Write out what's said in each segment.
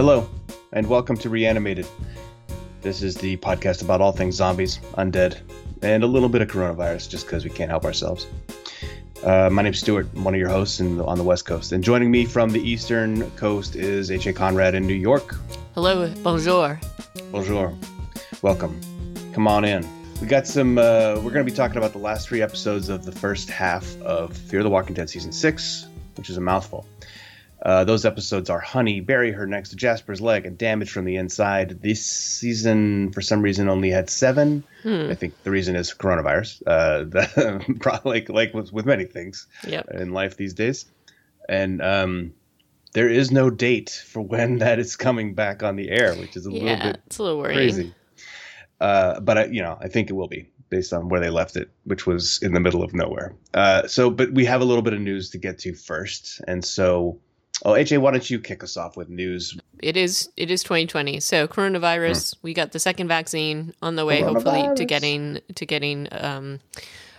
Hello, and welcome to Reanimated. This is the podcast about all things zombies, undead, and a little bit of coronavirus just because we can't help ourselves. Uh, my name's Stuart, I'm one of your hosts in, on the West Coast. And joining me from the Eastern Coast is H.A. Conrad in New York. Hello, bonjour. Bonjour. Welcome. Come on in. We got some, uh, we're going to be talking about the last three episodes of the first half of Fear the Walking Dead Season 6, which is a mouthful. Uh, those episodes are Honey, Bury Her Next to Jasper's Leg, and Damage from the Inside. This season, for some reason, only had seven. Hmm. I think the reason is coronavirus. Uh, the, probably like, like with, with many things Yep. in life these days. And um, there is no date for when that is coming back on the air, which is a little bit it's a little worrying. crazy. Uh, but I, you know, I think it will be based on where they left it, which was in the middle of nowhere. Uh, so, but we have a little bit of news to get to first, and so, oh, AJ, why don't you kick us off with news? It is it is 2020. So coronavirus, we got the second vaccine on the way, hopefully to getting to getting um,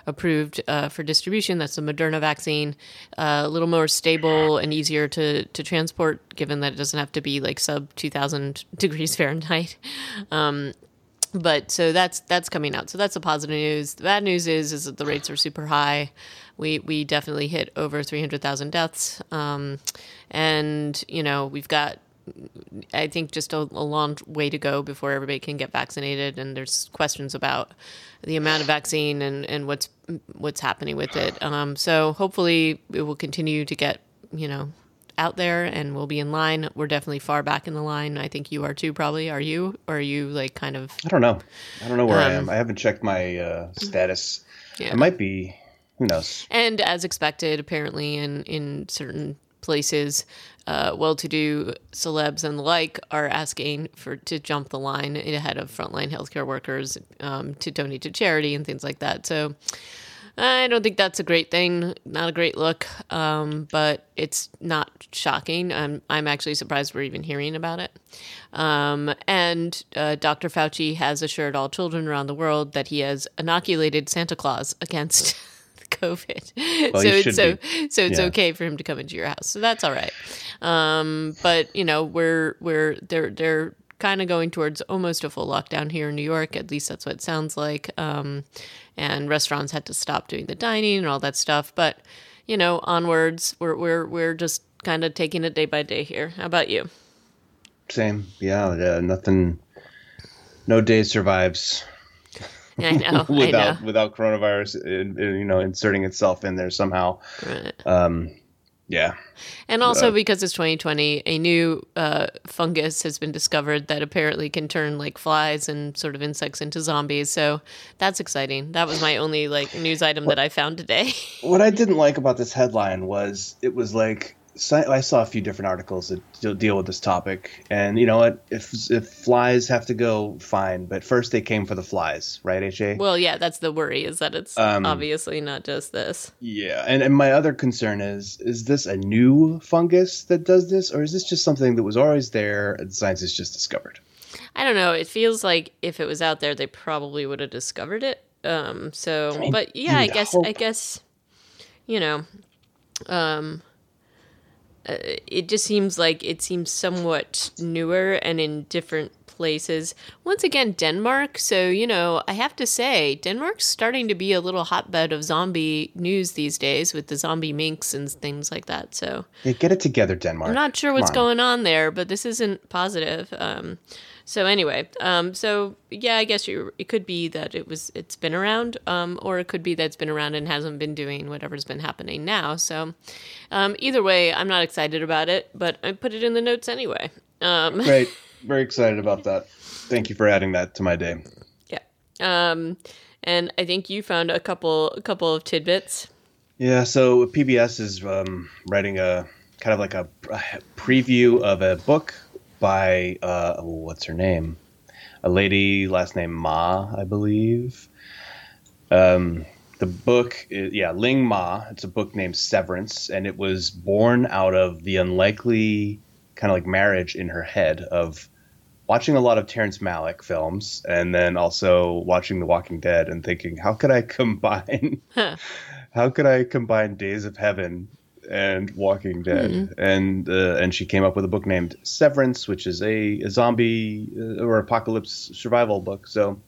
approved uh, for distribution. That's the Moderna vaccine, uh, a little more stable and easier to to transport, given that it doesn't have to be like sub 2,000 degrees Fahrenheit. Um, but so that's that's coming out. So that's the positive news. The bad news is is that the rates are super high. We we definitely hit over three hundred thousand deaths, um, and you know we've got I think just a, a long way to go before everybody can get vaccinated. And there's questions about the amount of vaccine and, and what's what's happening with it. Um, so hopefully it will continue to get you know out there and we'll be in line. We're definitely far back in the line. I think you are too. Probably are you? Or are you like kind of I don't know. I don't know where I Um, am. I haven't checked my uh, status. Yeah. I might be. Who knows? And as expected, apparently, in, in certain places, uh, well-to-do celebs and the like are asking for to jump the line ahead of frontline healthcare workers um, to donate to charity and things like that. So I don't think that's a great thing. Not a great look, um, but it's not shocking. I'm I'm actually surprised we're even hearing about it. Um, and uh, Dr. Fauci has assured all children around the world that he has inoculated Santa Claus against COVID. Well, so it's so be. so it's Yeah. okay for him to come into your house. So that's all right. Um, but you know, we're we're they're they're kind of going towards almost a full lockdown here in New York. At least that's what it sounds like. Um, and restaurants had to stop doing the dining and all that stuff. But you know, onwards, we're we're we're just kind of taking it day by day here. How about you? Same. Yeah. yeah nothing. No day survives I know, I without know. without coronavirus, uh, uh, you know, inserting itself in there somehow. Right. Um, yeah. And also because it's 2020, a new uh, fungus has been discovered that apparently can turn like flies and sort of insects into zombies. So that's exciting. That was my only like news item that I found today. What I didn't like about this headline was it was like I saw a few different articles that deal- with this topic, and you know what? If if flies have to go, fine. But first, they came for the flies, right, HA? well, yeah, that's the worry is that it's Um, obviously not just this. yeah, and, and my other concern is: is this a new fungus that does this, or is this just something that was always there and science has just discovered? I don't know. It feels like if it was out there, they probably would have discovered it. Um, so, mean, but yeah, I guess, I guess, you know, um, uh, it just seems like it seems somewhat newer and in different places. Once again, Denmark. So, you know, I have to say, Denmark's starting to be a little hotbed of zombie news these days with the zombie minks and things like that. So, Yeah, get it together, Denmark. I'm not sure what's on. going on there, but this isn't positive. Um, so anyway, um, so yeah, I guess you it could be that it was it's been around, um, or it could be that it's been around and hasn't been doing whatever's been happening now. So um, either way, I'm not excited about it, but I put it in the notes anyway. Um, Great, very excited about that. Thank you for adding that to my day. yeah, um, and I think you found a couple a couple of tidbits. Yeah, so PBS is um, writing a kind of like a, a preview of a book by uh, oh, what's her name? A lady, last name Ma, I believe. Um, the book, i- yeah, Ling Ma. It's a book named Severance, and it was born out of the unlikely kind of like marriage in her head of watching a lot of Terrence Malick films, and then also watching The Walking Dead, and thinking, how could I combine? Huh. how could I combine Days of Heaven and Walking Dead, mm-hmm. and uh, and she came up with a book named Severance, which is a, a zombie uh, or apocalypse survival book. So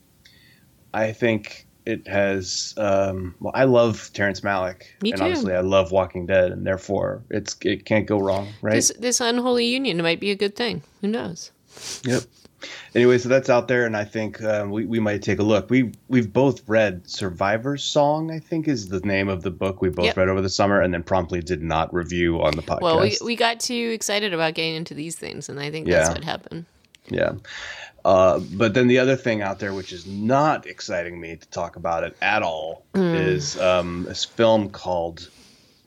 I think it has. Um, well, I love Terrence Malick, Me and too. honestly, I love Walking Dead, and therefore it's it can't go wrong, right? This, this unholy union might be a good thing. Who knows? Yep. Anyway, so that's out there, and I think um, we we might take a look. We we've both read Survivor's Song. I think is the name of the book we both yep. read over the summer, and then promptly did not review on the podcast. Well, we we got too excited about getting into these things, and I think that's yeah. what happened. Yeah. Uh, but then the other thing out there, which is not exciting me to talk about it at all, mm. is um, this film called,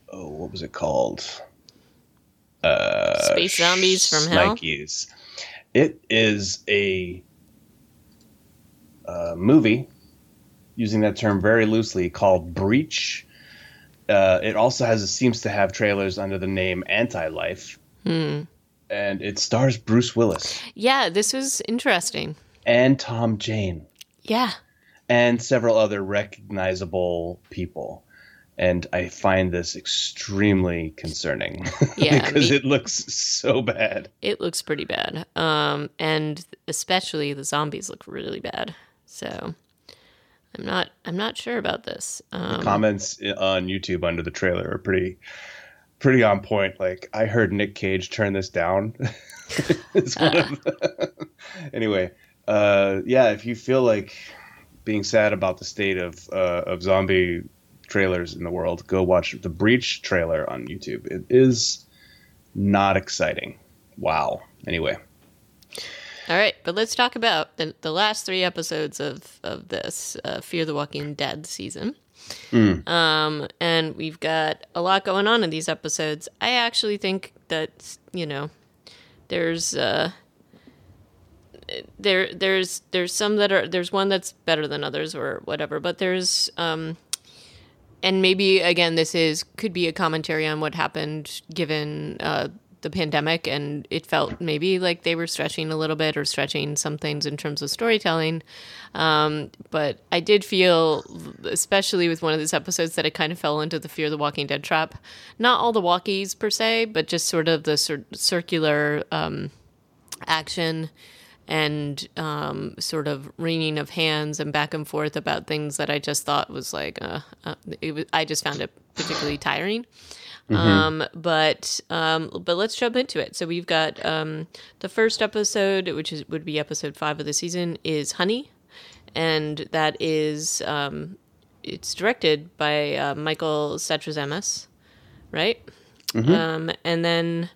oh, what was it called? Uh, Space Zombies from Hell. It is a uh, movie, using that term very loosely, called Breach. Uh, it also has seems to have trailers under the name Anti Life. Hmm and it stars Bruce Willis. Yeah, this was interesting. And Tom Jane. Yeah. And several other recognizable people. And I find this extremely concerning. Yeah. because me- it looks so bad. It looks pretty bad. Um, and especially the zombies look really bad. So I'm not I'm not sure about this. Um, the comments on YouTube under the trailer are pretty pretty on point. Like I heard Nick Cage turn this down. anyway, uh, yeah, if you feel like being sad about the state of uh, of zombie trailers in the world, go watch the Breach trailer on YouTube. It is not exciting. Wow. Anyway. All right, but let's talk about the, the last three episodes of, of this uh, Fear the Walking Dead season. Mm. Um, and we've got a lot going on in these episodes. I actually think that you know, there's uh, there there's there's some that are there's one that's better than others or whatever, but there's um, and maybe again this is could be a commentary on what happened given uh, the pandemic and it felt maybe like they were stretching a little bit or stretching some things in terms of storytelling. Um, but I did feel, especially with one of these episodes, that it kind of fell into the Fear of the Walking Dead trap. Not all the walkies per se, but just sort of the cir- circular um, action and um, sort of wringing of hands and back and forth about things that I just thought was like, uh, uh, was, I just found it particularly tiring. Mm-hmm. Um, but um, but let's jump into it. So we've got um, the first episode, which is would be episode five of the season, is Honey, and that is um, it's directed by uh, Michael Satrazemis, right? Mm-hmm. Um, and then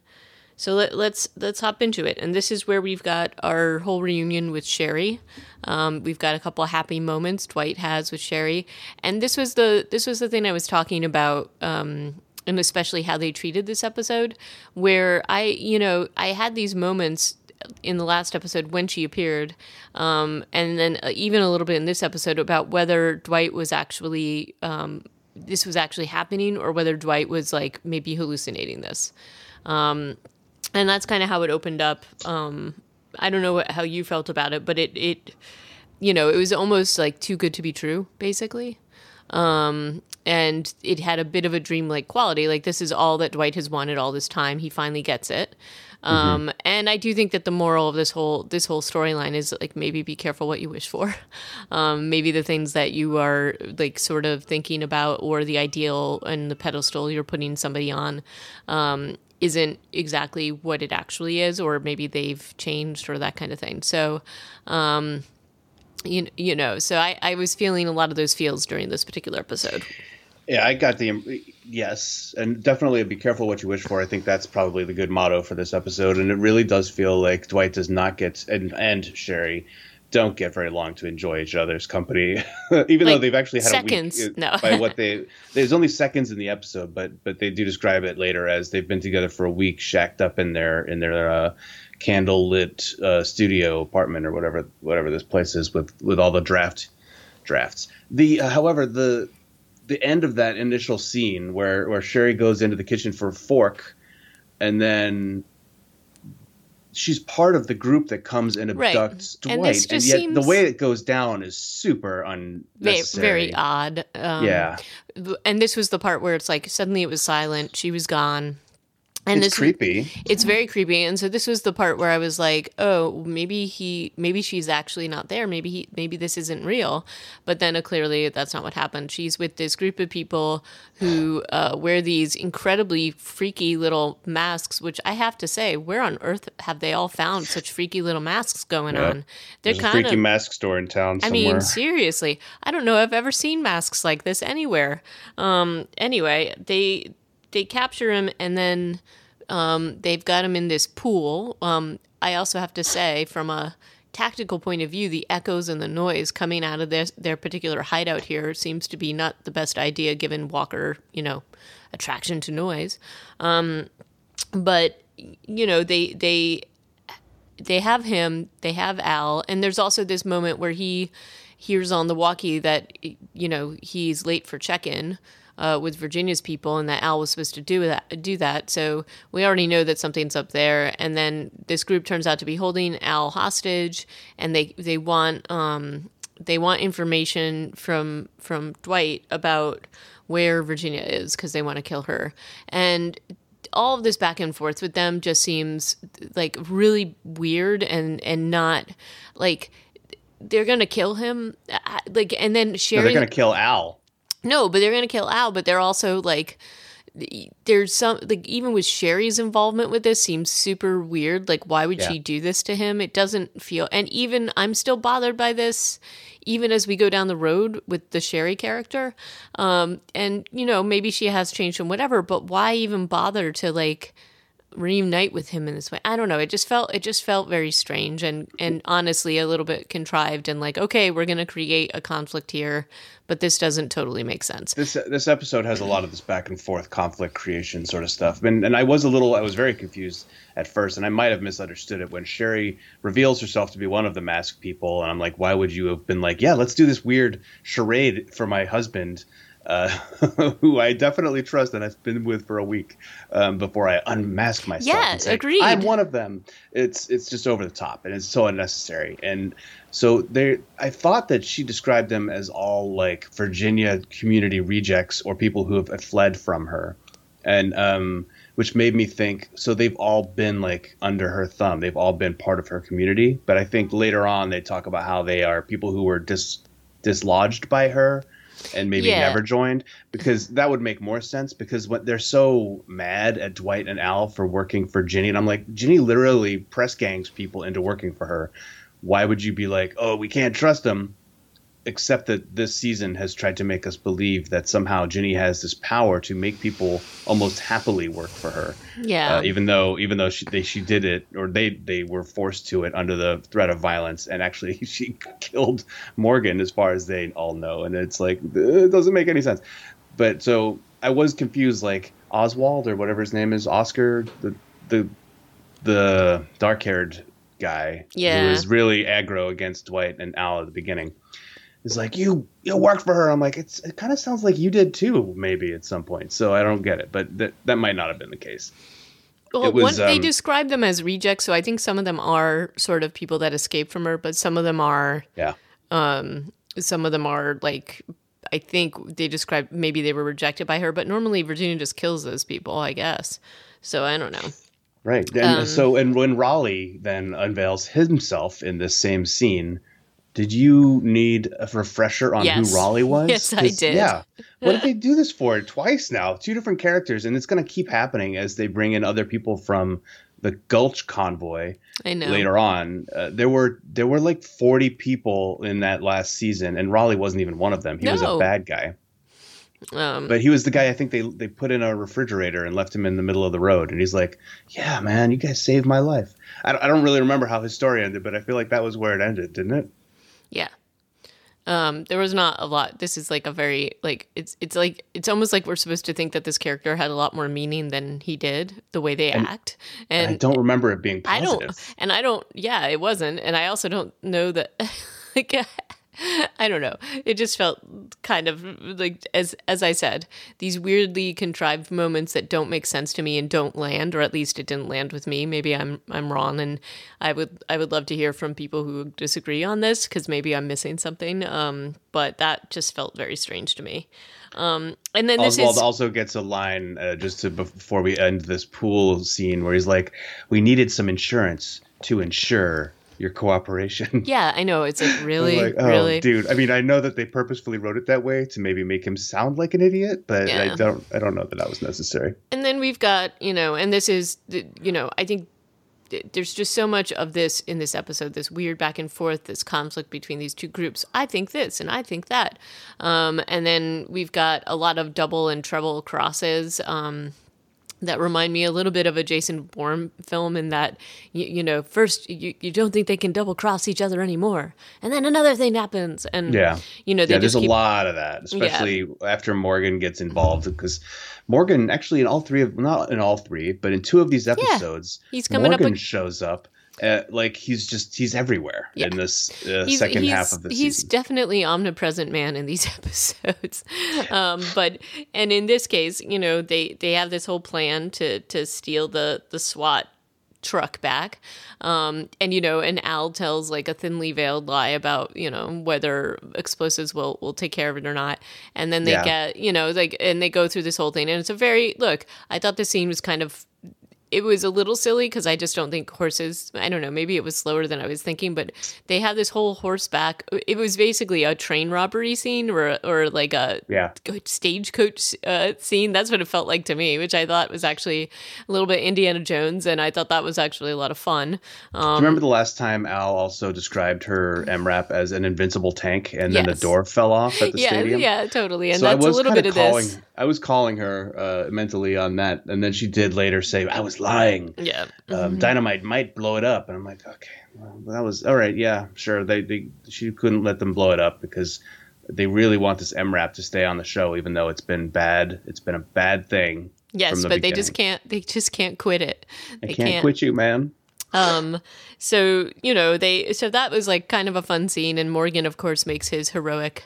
so let, us let's, let's hop into it. And this is where we've got our whole reunion with Sherry. Um, we've got a couple of happy moments Dwight has with Sherry, and this was the this was the thing I was talking about um, and especially how they treated this episode, where I, you know, I had these moments in the last episode when she appeared, um, and then uh, even a little bit in this episode about whether Dwight was actually um, this was actually happening or whether Dwight was like maybe hallucinating this, um, and that's kind of how it opened up. Um, I don't know what, how you felt about it, but it it you know it was almost like too good to be true, basically. Um, and it had a bit of a dreamlike quality. Like this is all that Dwight has wanted all this time. He finally gets it. Um, mm-hmm. and I do think that the moral of this whole this whole storyline is like maybe be careful what you wish for. Um, maybe the things that you are like sort of thinking about or the ideal and the pedestal you're putting somebody on um, isn't exactly what it actually is, or maybe they've changed or that kind of thing. So, um, you, you know, so I, I was feeling a lot of those feels during this particular episode. Yeah, I got the yes, and definitely be careful what you wish for. I think that's probably the good motto for this episode, and it really does feel like Dwight does not get and and Sherry don't get very long to enjoy each other's company, even like though they've actually had seconds. a week. No, by what they there's only seconds in the episode, but but they do describe it later as they've been together for a week, shacked up in their in their uh, candle lit uh, studio apartment or whatever whatever this place is with with all the draft drafts. The uh, however the the end of that initial scene where where Sherry goes into the kitchen for a fork, and then she's part of the group that comes and Right. abducts And Dwight, and, just yet the way it goes down is super unnecessary. very odd. Um, yeah, And this was the part where it's like suddenly it was silent. She was gone. And it's creepy. it's very creepy and so this was the part where i was like oh maybe he maybe she's actually not there maybe he maybe this isn't real but then uh, clearly that's not what happened she's with this group of people who uh, wear these incredibly freaky little masks which i have to say where on earth have they all found such freaky little masks going Yeah. on they're There's a kind freaky of mask store in town I mean, seriously, I don't know. If I've ever seen masks like this anywhere. Um, anyway, they they capture him, and then um, they've got him in this pool. Um, I also have to say, from a tactical point of view, the echoes and the noise coming out of their their particular hideout here seems to be not the best idea, given Walker, you know, attraction to noise. Um, but you know, they they they have him, they have Al, and there's also this moment where he hears on the walkie that you know he's late for check-in uh, with Virginia's people, and that Al was supposed to do that. Do that, so we already know that something's up there. And then this group turns out to be holding Al hostage, and they they want um, they want information from from Dwight about where Virginia is because they want to kill her. And all of this back and forth with them just seems like really weird and and not like they're gonna kill him like and then no, they're gonna kill Al. No, but they're gonna kill Al. But they're also like, there's some like even with Sherry's involvement with this seems super weird. Like, why would Yeah. she do this to him? It doesn't feel. And even I'm still bothered by this, even as we go down the road with the Sherry character. Um, and you know maybe she has changed and whatever, but why even bother to like reunite with him in this way. I don't know. It just felt it just felt very strange and and honestly a little bit contrived and like okay, we're going to create a conflict here, but this doesn't totally make sense. This this episode has a lot of this back and forth conflict creation sort of stuff, and and I was a little I was very confused at first, and I might have misunderstood it when Sherry reveals herself to be one of the masked people, and I'm like, why would you have been like, yeah, let's do this weird charade for my husband, uh, who I definitely trust and I've been with for a week um, before I unmask myself. Yeah, say, agreed. I'm one of them. It's it's just over the top and it's so unnecessary. And so they, I thought that she described them as all like Virginia community rejects or people who have fled from her, and um, which made me think. So they've all been like under her thumb. They've all been part of her community. But I think later on they talk about how they are people who were dis dislodged by her and maybe Yeah. never joined because that would make more sense because when they're so mad at Dwight and Al for working for Ginny and I'm like Ginny literally press gangs people into working for her why would you be like oh we can't trust them except that this season has tried to make us believe that somehow Ginny has this power to make people almost happily work for her Yeah. uh, even though even though she they, she did it or they they were forced to it under the threat of violence and actually she killed Morgan as far as they all know and it's like it doesn't make any sense but so I was confused like Oswald or whatever his name is Oscar the the the dark haired guy Yeah. who was really aggro against Dwight and Al at the beginning is like you you worked for her I'm like it's it kind of sounds like you did too maybe at some point so I don't get it but that that might not have been the case Well, was, one, they um, describe them as rejects, so I think some of them are sort of people that escaped from her, but some of them are, yeah um, some of them are like, I think they describe maybe they were rejected by her, but normally Virginia just kills those people, I guess. So I don't know. Right. And so, and when Rollie then unveils himself in this same scene, did you need a refresher on Yes. who Rollie was? Yes, I did. Yeah. What did they do this for? Twice now, two different characters, and it's going to keep happening as they bring in other people from the Gulch convoy I know. later on. Uh, there were there were like forty people in that last season, and Rollie wasn't even one of them. He was a bad guy. Um, But he was the guy I think they they put in a refrigerator and left him in the middle of the road. And he's like, "Yeah, man, you guys saved my life." I, don't- I don't really remember how his story ended, but I feel like that was where it ended, didn't it? Um, there was not a lot. This is like a very like it's it's like it's almost like we're supposed to think that this character had a lot more meaning than he did the way they act. And I don't remember it being I don't and I don't yeah, it wasn't. And I also don't know that like I don't know. It just felt kind of like as as I said, these weirdly contrived moments that don't make sense to me and don't land, or at least it didn't land with me. Maybe I'm I'm wrong, and I would I would love to hear from people who disagree on this because maybe I'm missing something. Um, but that just felt very strange to me. Um, and then this Oswald is also gets a line uh, just to before we end this pool scene where he's like, "We needed some insurance to ensure." Your cooperation. yeah, I know. It's like really, like, oh, really, dude. I mean, I know that they purposefully wrote it that way to maybe make him sound like an idiot, but I don't. I don't know that that was necessary. And then we've got, you know, and this is, you know, I think there's just so much of this in this episode, this weird back and forth, this conflict between these two groups. I think this and I think that. Um, and then we've got a lot of double and treble crosses. Um, that remind me a little bit of a Jason Bourne film in that you, you know first you, you don't think they can double cross each other anymore and then another thing happens and Yeah. you know they yeah, there's keep a lot of that, especially after Morgan gets involved, because Morgan actually in all three of not in all three, but in two of these episodes, he's coming up Morgan shows up. Uh, like he's just he's everywhere Yeah. in this uh, he's, second he's, half of the season. he's season. definitely omnipresent man in these episodes um, but and in this case you know they they have this whole plan to to steal the the swat truck back um, and you know and al tells like a thinly veiled lie about you know whether explosives will will take care of it or not and then they Yeah. get you know like and they go through this whole thing and it's a very look i thought the scene was kind of it was a little silly because I just don't think horses. I don't know. Maybe it was slower than I was thinking, but they had this whole horseback. It was basically a train robbery scene or or like a yeah. stagecoach uh, scene. That's what it felt like to me, which I thought was actually a little bit Indiana Jones, and I thought that was actually a lot of fun. Do you remember the last time Al also described her MRAP as an invincible tank, and then Yes. the door fell off at the yeah, stadium? yeah, totally. And so that's a little bit of calling, this. I was calling her uh, mentally on that, and then she did later say, "I was lying. Yeah. Um, Dynamite might blow it up." And I'm like, "Okay, well, that was all right. Yeah, sure. They, they she couldn't let them blow it up because they really want this MRAP to stay on the show, even though it's been bad. It's been a bad thing. Yes, the but they just can't. They just can't quit it. I They can't, quit you, man." Um, so you know they so that was like kind of a fun scene, and Morgan, of course, makes his heroic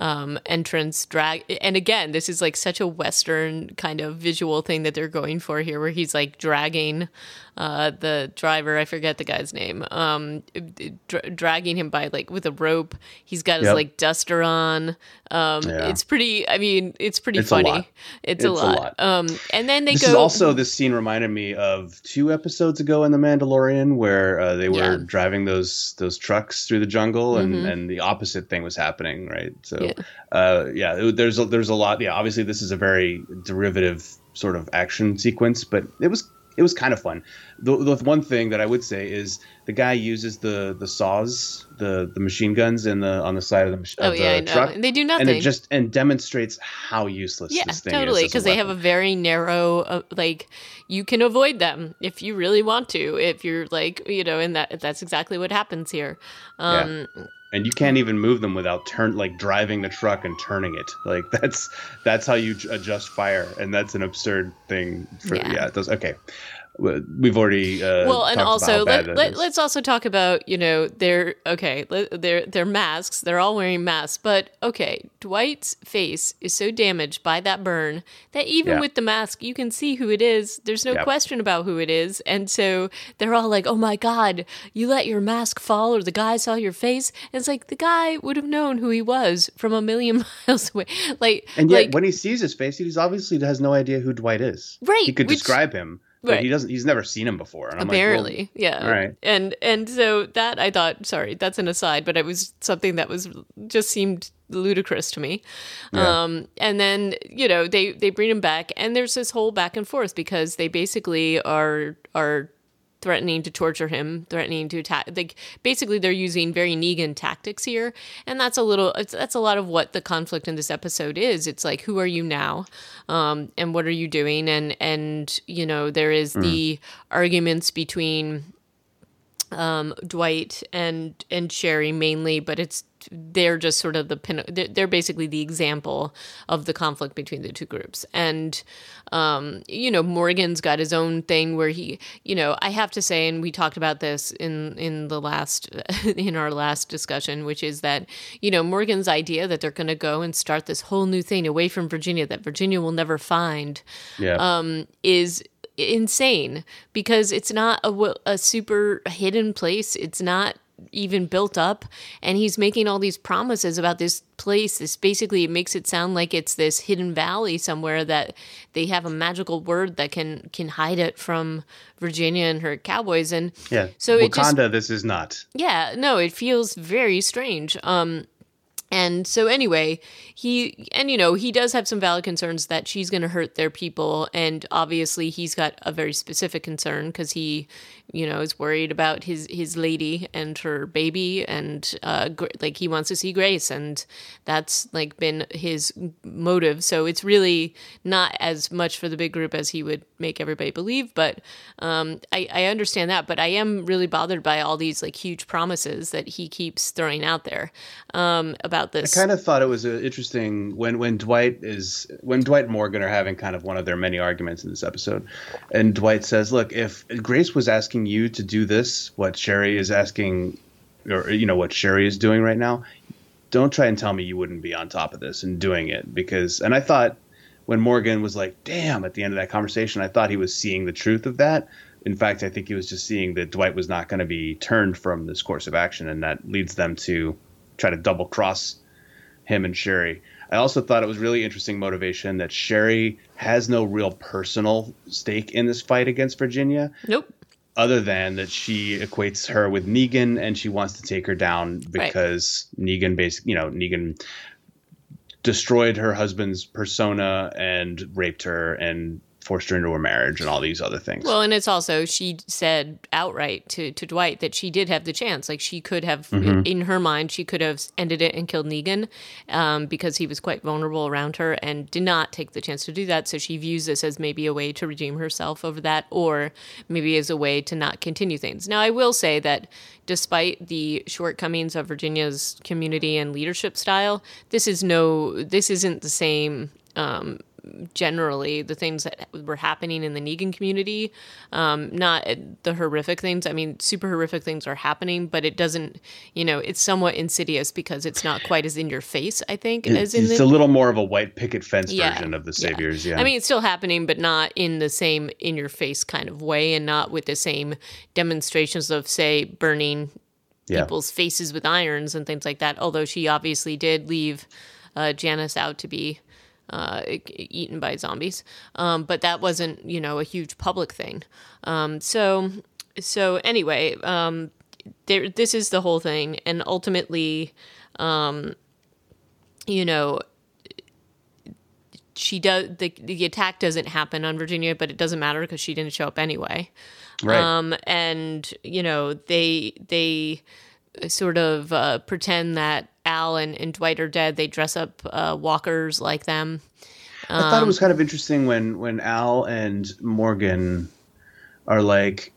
um entrance drag and again this is like such a western kind of visual thing that they're going for here where he's like dragging uh the driver i forget the guy's name um dra- dragging him by like with a rope he's got his Yep. like duster on um Yeah. it's pretty i mean it's pretty It's a funny lot. It's, a, It's a lot. lot. um and then they This go is also this scene reminded me of two episodes ago in The Mandalorian where uh, they were Yeah. Mm-hmm. driving those those trucks through the jungle and, and the opposite thing was happening, right? So Yeah. uh, yeah, it- there's a, there's a lot. Yeah, obviously this is a very derivative sort of action sequence, but it was it was kind of fun. The, the one thing that I would say is the guy uses the the saws, the the machine guns in the on the side of the, mach- oh of yeah the i know truck. and they do nothing, and it just and demonstrates how useless Yeah, this thing totally. is. Because they have a very narrow, uh, like, you can avoid them if you really want to. If you're like, you know, and that that's exactly what happens here. Um, and you can't even move them without turn like driving the truck and turning it. Like that's that's how you adjust fire. And that's an absurd thing for Yeah. yeah, it does okay we've already uh well, and also let, let, let's also talk about you know they're okay their their masks. They're all wearing masks, but okay, Dwight's face is so damaged by that burn that even Yeah. with the mask, you can see who it is. There's no question about who it is, and so they're all like, "Oh my god, you let your mask fall, or the guy saw your face." And it's like the guy would have known who he was from a million miles away. Like, and yet like, when he sees his face he's obviously has no idea who dwight is Right, he could which- describe him but he doesn't he's never seen him before and I'm like, well, apparently yeah all right. and and so that i thought sorry that's an aside but it was something that was just seemed ludicrous to me Yeah. um and then you know they they bring him back and there's this whole back and forth because they basically are are threatening to torture him threatening to attack like basically they're using very negan tactics here and that's a little it's, that's a lot of what the conflict in this episode is it's like who are you now um and what are you doing and and you know there is the arguments between um, Dwight and and Sherry mainly, but it's they're just sort of the pin. They're, they're basically the example of the conflict between the two groups. And um, you know, Morgan's got his own thing where he, you know, I have to say, and we talked about this in in the last in our last discussion, which is that you know Morgan's idea that they're going to go and start this whole new thing away from Virginia that Virginia will never find Yeah. um, is insane because it's not a, a super hidden place. It's not even built up. And he's making all these promises about this place. This basically it makes it sound like it's this hidden valley somewhere that they have a magical word that can can hide it from Virginia and her cowboys. And yeah. so it just Wakanda, this is not. yeah, no, it feels very strange. Um and so anyway, he and you know, he does have some valid concerns that she's going to hurt their people and obviously he's got a very specific concern cuz he, you know, is worried about his his lady and her baby and uh like he wants to see Grace and that's like been his motive. So it's really not as much for the big group as he would make everybody believe, but um I I understand that, but I am really bothered by all these like huge promises that he keeps throwing out there um about this. I kind of thought it was uh, interesting when when Dwight is when Dwight and Morgan are having kind of one of their many arguments in this episode, and Dwight says, "Look, if Grace was asking you to do this, what Sherry is asking, or you know what Sherry is doing right now, don't try and tell me you wouldn't be on top of this and doing it because." And I thought when Morgan was like, "Damn," at the end of that conversation, I thought he was seeing the truth of that. In fact, I think he was just seeing that Dwight was not going to be turned from this course of action, and that leads them to try to double cross him and Sherry. I also thought it was really interesting motivation that Sherry has no real personal stake in this fight against Virginia, nope. Other than that she equates her with Negan and she wants to take her down Right. because Negan basically, you know, Negan destroyed her husband's persona and raped her and forced her into a marriage and all these other things. Well, and it's also she said outright to, to Dwight that she did have the chance. Like she could have, Mm-hmm. in her mind, she could have ended it and killed Negan um, because he was quite vulnerable around her and did not take the chance to do that. So she views this as maybe a way to redeem herself over that, or maybe as a way to not continue things. Now, I will say that despite the shortcomings of Virginia's community and leadership style, this is no, this isn't the same. Um, generally the things that were happening in the Negan community, um, not the horrific things. I mean, super horrific things are happening, but it doesn't, you know, it's somewhat insidious because it's not quite as in your face, I think, as in it's the. a little more of a white picket fence Yeah, version of the yeah. Saviors. Yeah. I mean, it's still happening, but not in the same in your face kind of way and not with the same demonstrations of, say, burning yeah. people's faces with irons and things like that. Although she obviously did leave uh, Janice out to be uh, eaten by zombies, um, but that wasn't you know a huge public thing. Um, so so anyway, um, there this is the whole thing, and ultimately, um, you know. She does the the attack doesn't happen on Virginia, but it doesn't matter because she didn't show up anyway. Right. Um, and you know they they sort of uh, pretend that Al and, and Dwight are dead. They dress up uh, walkers like them. I thought it was kind of interesting when when Al and Morgan are like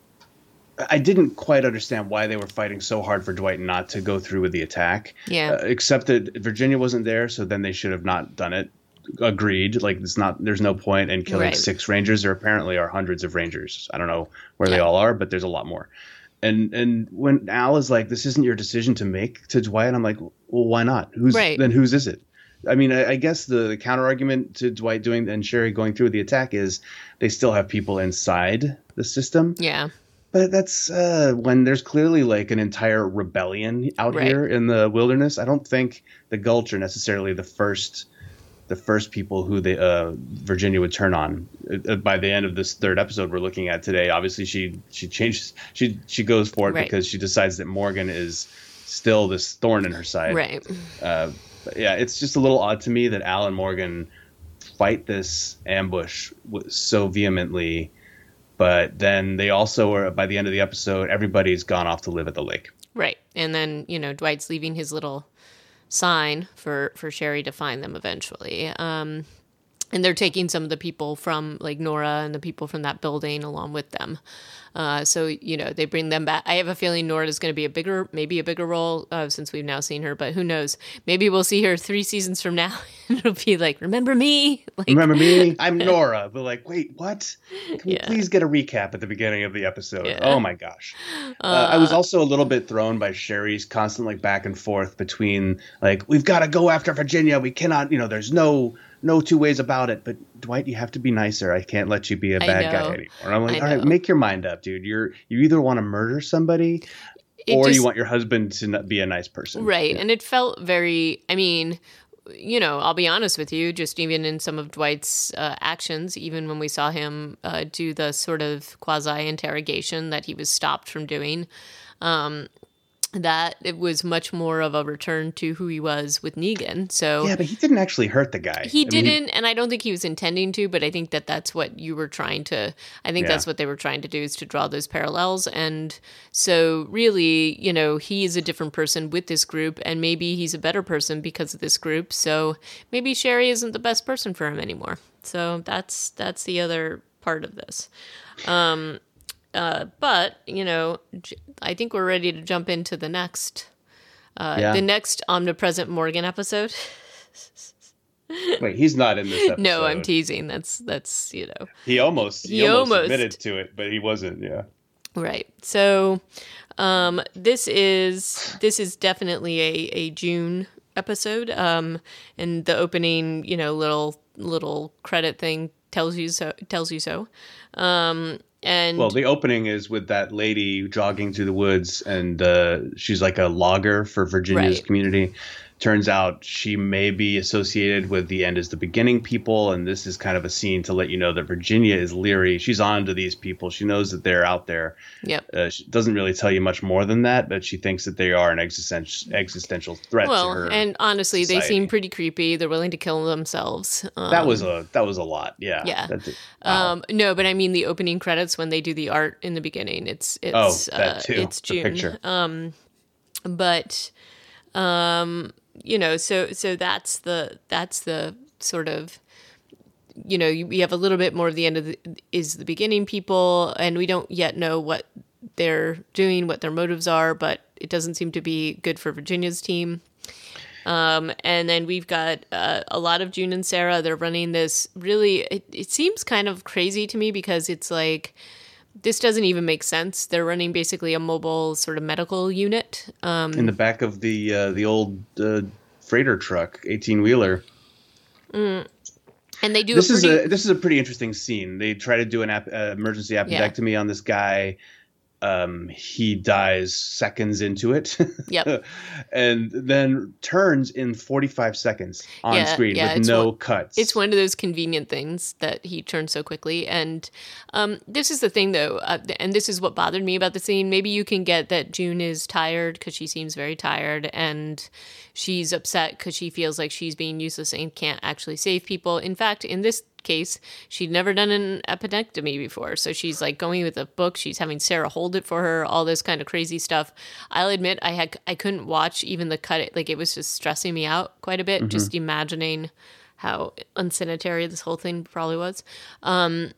I didn't quite understand why they were fighting so hard for Dwight not to go through with the attack. Yeah. Uh, except that Virginia wasn't there, so then they should have not done it. Agreed. Like it's not. There's no point in killing Right. six rangers. There apparently are hundreds of rangers. I don't know where they all are, but there's a lot more. And and when Al is like, "This isn't your decision to make," to Dwight, I'm like, "Well, why not? Who's Right. then? Whose is it?" I mean, I, I guess the, the counter argument to Dwight doing and Sherry going through the attack is they still have people inside the system. Yeah. But that's uh, when there's clearly like an entire rebellion out Right. here in the wilderness. I don't think the Gulch are necessarily the first, the first people who the uh, Virginia would turn on. Uh, by the end of this third episode we're looking at today, obviously she she changes she she goes for it Right. because she decides that Morgan is still this thorn in her side. Right. Uh, yeah, it's just a little odd to me that Al and Morgan fight this ambush so vehemently, but then they also are by the end of the episode, everybody's gone off to live at the lake. Right. And then, you know, Dwight's leaving his little sign for for Sherry to find them eventually. Um and they're taking some of the people from like Nora and the people from that building along with them. Uh, so you know they bring them back. I have a feeling Nora is going to be a bigger, maybe a bigger role uh, since we've now seen her. But who knows? Maybe we'll see her three seasons from now, and it'll be like, "Remember me? Like, Remember me? I'm Nora." But like, wait, what? Can we please get a recap at the beginning of the episode? Yeah. Oh my gosh. Uh, I was also a little bit thrown by Sherry's constant like back and forth between like we've got to go after Virginia. We cannot, you know, there's no no two ways about it. But Dwight, you have to be nicer. I can't let you be a bad guy anymore. And I'm like, all right, make your mind up, dude. You're you either want to murder somebody it or just- you want your husband to be a nice person. Right. And it felt very, I mean, you know, I'll be honest with you, just even in some of Dwight's uh, actions, even when we saw him uh, do the sort of quasi interrogation that he was stopped from doing, um, that it was much more of a return to who he was with Negan. So Yeah, but he didn't actually hurt the guy. he I didn't, and I don't think he was intending to, but I think that that's what you were trying to. I think Yeah. that's what they were trying to do is to draw those parallels. And so, really, you know, he is a different person with this group, and maybe he's a better person because of this group. So maybe Sherry isn't the best person for him anymore. So that's that's the other part of this. Um, uh, but you know, j- I think we're ready to jump into the next. Uh, Yeah. The next omnipresent Morgan episode. Wait, he's not in this episode. No, I'm teasing. That's that's you know He almost he, He almost, almost- admitted to it, but he wasn't. Yeah. right. So, um, this is this is definitely a a June episode. Um, and the opening, you know, little little credit thing tells you so tells you so. Um, and Well, the opening is with that lady jogging through the woods, and uh, she's like a logger for Virginia's Right. community. Turns out she may be associated with the end is the beginning people, and this is kind of a scene to let you know that Virginia is leery. She's on to these people. She knows that they're out there. yep. Uh, she doesn't really tell you much more than that, but she thinks that they are an existential existential threat to Well, her. and honestly, they seem pretty creepy. They're willing to kill themselves. Um, that was a that was a lot. Yeah. Yeah. Wow. Um, no, but I mean the opening credits when they do the art in the beginning. It's it's Oh, that uh, too, it's the June. Um, but um, you know, so so that's the that's the sort of you know we have a little bit more of the end of the is the beginning people, and we don't yet know what they're doing, what their motives are, but it doesn't seem to be good for Virginia's team. Um, and then we've got uh, a lot of June and Sarah. They're running this really, it, it seems kind of crazy to me because it's like, this doesn't even make sense. They're running basically a mobile sort of medical unit. Um, in the back of the uh, the old uh, freighter truck, eighteen wheeler. and they do This a is a this is a pretty interesting scene. They try to do an ap- uh, emergency appendectomy on this guy. Um, he dies seconds into it. Yep. and then turns in 45 seconds on Yeah, screen yeah, with no one- cuts. It's one of those convenient things that he turns so quickly. And um, this is the thing, though, uh, and this is what bothered me about the scene. Maybe you can get that June is tired because she seems very tired, and she's upset because she feels like she's being useless and can't actually save people. In fact, in this case, she'd never done an appendectomy before. So she's like going with a book. She's having Sarah hold it for her, all this kind of crazy stuff. I'll admit I had I couldn't watch even the cut like it was just stressing me out quite a bit, just imagining how unsanitary this whole thing probably was. Um,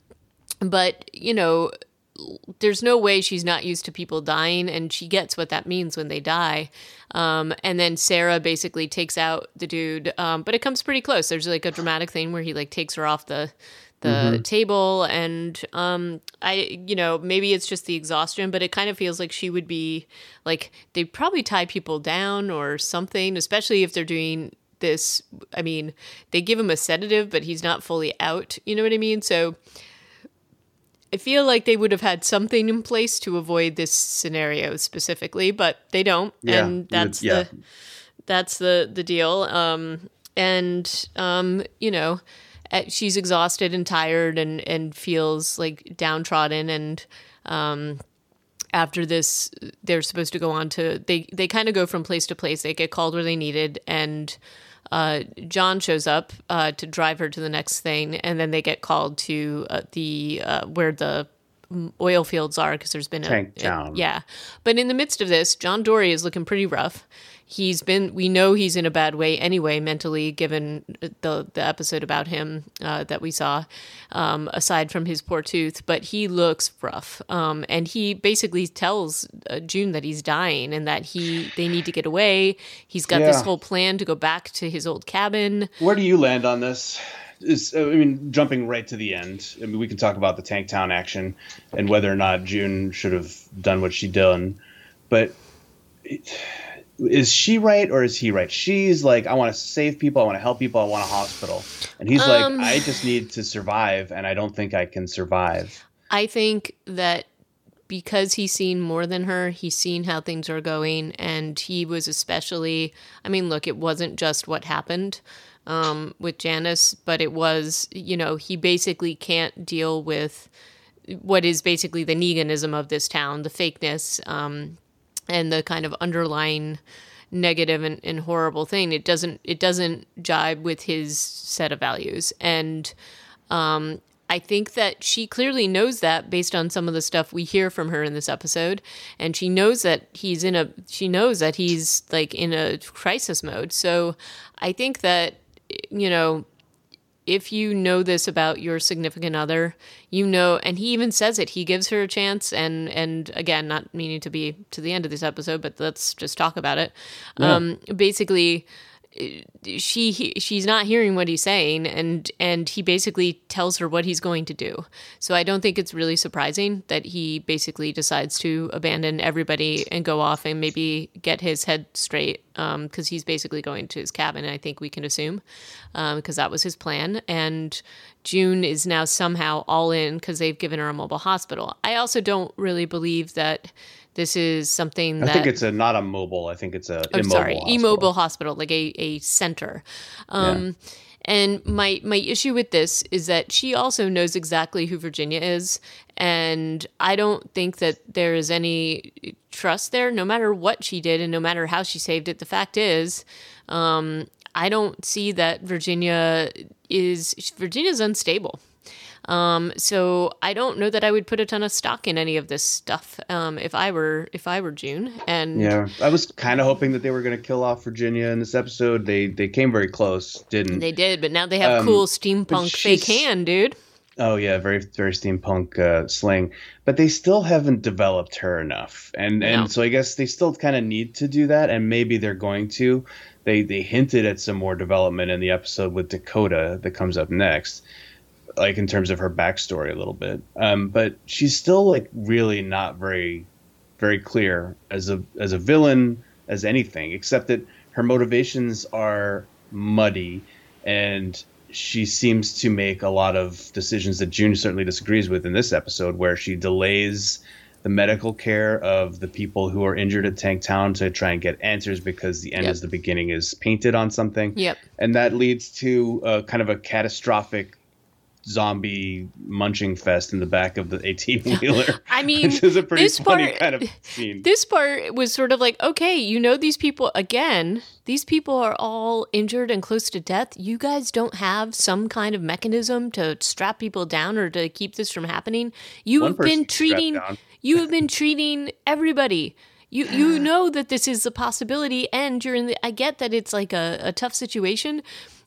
but you know, there's no way she's not used to people dying, and she gets what that means when they die. Um, and then Sarah basically takes out the dude, um, but it comes pretty close. There's like a dramatic thing where he like takes her off the the table, and um, I, you know, maybe it's just the exhaustion, but it kind of feels like she would be like they probably tie people down or something, especially if they're doing this. I mean, they give him a sedative, but he's not fully out. You know what I mean? So. I feel like they would have had something in place to avoid this scenario specifically, but they don't, Yeah, and that's yeah. the that's the the deal. Um, and um, you know, eh, she's exhausted and tired, and and feels like downtrodden. And um, after this, they're supposed to go on to they they kind of go from place to place. They get called where they needed, and uh, John shows up uh, to drive her to the next thing, and then they get called to uh, the uh, where the oil fields are because there's been a Tank a- yeah, but in the midst of this, John Dorie is looking pretty rough. He's been we know he's in a bad way anyway mentally given the the episode about him uh, that we saw um, aside from his poor tooth but he looks rough um, and he basically tells uh, June that he's dying and that he they need to get away he's got this whole plan to go back to his old cabin Where do you land on this? Is I mean, jumping right to the end. I mean, we can talk about the Tank Town action and whether or not June should have done what she done. But it, is she right or is he right? She's like, I want to save people, I want to help people, I want a hospital, and he's Um, like, I just need to survive, and I don't think I can survive. I think that because he's seen more than her, he's seen how things are going, and he was especially. I mean, look, it wasn't just what happened um, with Janice, but it was, you know, he basically can't deal with what is basically the Neganism of this town, the fakeness, um, and the kind of underlying negative and, and horrible thing. It doesn't it doesn't jibe with his set of values, and um, I think that she clearly knows that based on some of the stuff we hear from her in this episode, and she knows that he's in a she knows that he's like in a crisis mode. So I think that you know if you know this about your significant other, you know, and he even says it. He gives her a chance, and and again, not meaning to be to the end of this episode, but let's just talk about it. Um, basically, she he, she's not hearing what he's saying and and he basically tells her what he's going to do. So i don't think it's really surprising that he basically decides to abandon everybody and go off and maybe get his head straight um, because he's basically going to his cabin i think we can assume um, because that was his plan. And june is now somehow all in because they've given her a mobile hospital. I also don't really believe that this is something I think it's a not a mobile. I think it's a immobile. sorry, hospital. immobile hospital, like a, a center. Um, And my my issue with this is that she also knows exactly who Virginia is, and I don't think that there is any trust there. No matter what she did, and no matter how she saved it, the fact is, um, I don't see that Virginia is Virginia's unstable. Um, so I don't know that I would put a ton of stock in any of this stuff um, if I were if I were June. And Yeah, I was kind of hoping that they were going to kill off Virginia in this episode. They they came very close, didn't? They did, but now they have Um, cool steampunk she's- hand, dude. Oh yeah, very very steampunk uh, slang, but they still haven't developed her enough, and and so I guess they still kind of need to do that, and maybe they're going to. They they hinted at some more development in the episode with Dakota that comes up next, like in terms of her backstory a little bit. Um, but she's still like really not very very clear as a as a villain as anything, except that her motivations are muddy and she seems to make a lot of decisions that June certainly disagrees with in this episode, where she delays the medical care of the people who are injured at Tank Town to try and get answers because the end Yep. is the beginning is painted on something. Yep. And that leads to a kind of a catastrophic zombie munching fest in the back of the 18 wheeler. I mean, which is a pretty this funny part- kind of scene. This part was sort of like, okay, you know, these people, again, these people are all injured and close to death. You guys don't have some kind of mechanism to strap people down or to keep this from happening. You One have been treating, you have been treating everybody. You, you know that this is a possibility, and you're in the. I get that it's like a, a tough situation,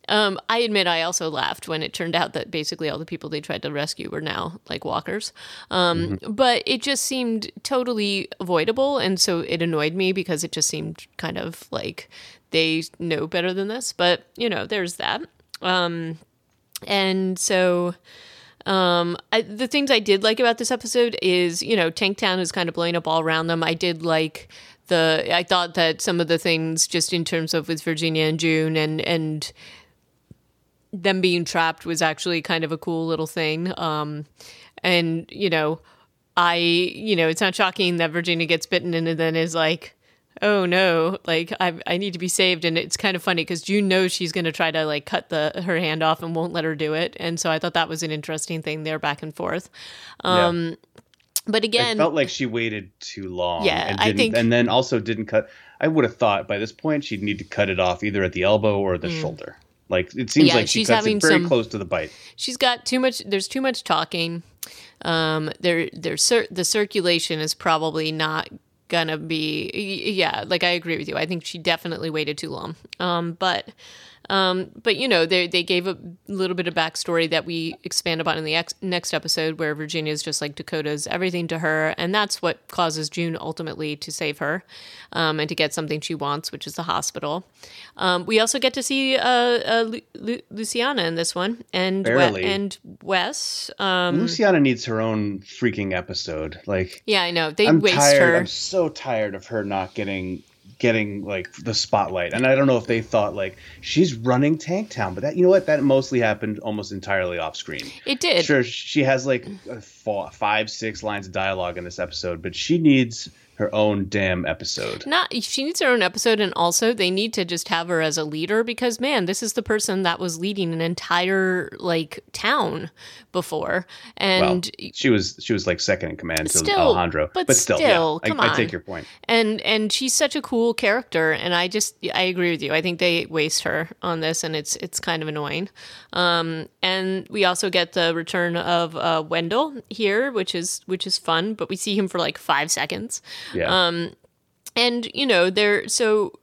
um, I admit I also laughed when it turned out that basically all the people they tried to rescue were now like walkers. Um, But it just seemed totally avoidable. And so it annoyed me because it just seemed kind of like they know better than this. But, you know, there's that. Um, and so. Um, I, the things I did like about this episode is, you know, Tank Town is kind of blowing up all around them. I did like the, I thought that some of the things just in terms of with Virginia and June and, and them being trapped was actually kind of a cool little thing. Um, and, you know, I, you know, it's not shocking that Virginia gets bitten and then is like, oh no, like I, I need to be saved. And it's kind of funny because June knows she's going to try to like cut the her hand off and won't let her do it. And so I thought that was an interesting thing there back and forth. Um, But again, It felt like she waited too long. Yeah, and I think- and then also didn't cut. I would have thought by this point she'd need to cut it off either at the elbow or the shoulder. Like it seems. Yeah, like she she's cuts having it very some- close to the bite. she's got too much there's too much talking um there there's the circulation is probably not gonna be yeah like i agree with you i think she definitely waited too long um but um, but you know, they they gave a little bit of backstory that we expand upon in the ex- next episode, where Virginia is just like Dakota's everything to her, and that's what causes June ultimately to save her um, and to get something she wants, which is the hospital. Um, we also get to see uh, uh, Lu- Lu- Luciana in this one, and we- and Wes. Um, Luciana needs her own freaking episode. Like yeah, I know they I'm waste tired. her. I'm so tired of her not getting getting like the spotlight. And I don't know if they thought like she's running Tank Town, but that you know what? That mostly happened almost entirely off screen. It did. Sure, she has like four, five, six lines of dialogue in this episode, but she needs her own damn episode. Not she needs her own episode, and also they need to just have her as a leader because man, this is the person that was leading an entire like town before, Well, and she was she was like second in command to Still, Alejandro, but still, still, yeah, come I, I take your point. and and she's such a cool character, and I just I agree with you. I think they waste her on this, and it's it's kind of annoying. Um, and we also get the return of uh, Wendell here, which is which is fun, but we see him for like five seconds. Yeah, Um, and you know there so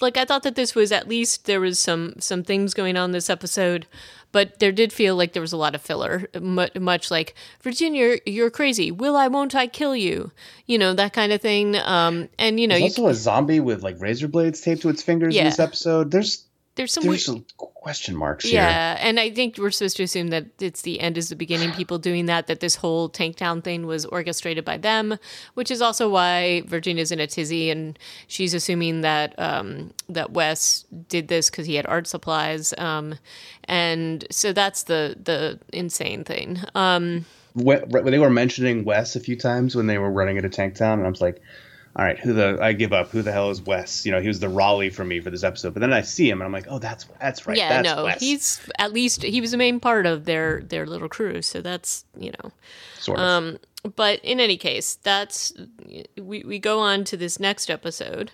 like i thought that this was at least there was some some things going on this episode but there did feel like there was a lot of filler mu- much like virginia you're crazy. Will i won't i kill you? You know that kind of thing. Um and you know There's you, also a zombie with like razor blades taped to its fingers in this episode. There's there's some there's weird, some question marks here. yeah and i think we're supposed to assume that it's the end is the beginning people doing that that this whole tank town thing was orchestrated by them which is also why virginia's in a tizzy and she's assuming that um, that wes did this because he had art supplies um, and so that's the the insane thing um, When when they were mentioning Wes a few times when they were running into Tank Town, and I was like, all right, who the I give up. Who the hell is Wes? You know, he was the Rollie for me for this episode. But then I see him and I'm like, oh, that's that's right. yeah that's no Wes. he's at least he was a main part of their their little crew so that's you know sort of. Um, but in any case, that's we, we go on to this next episode,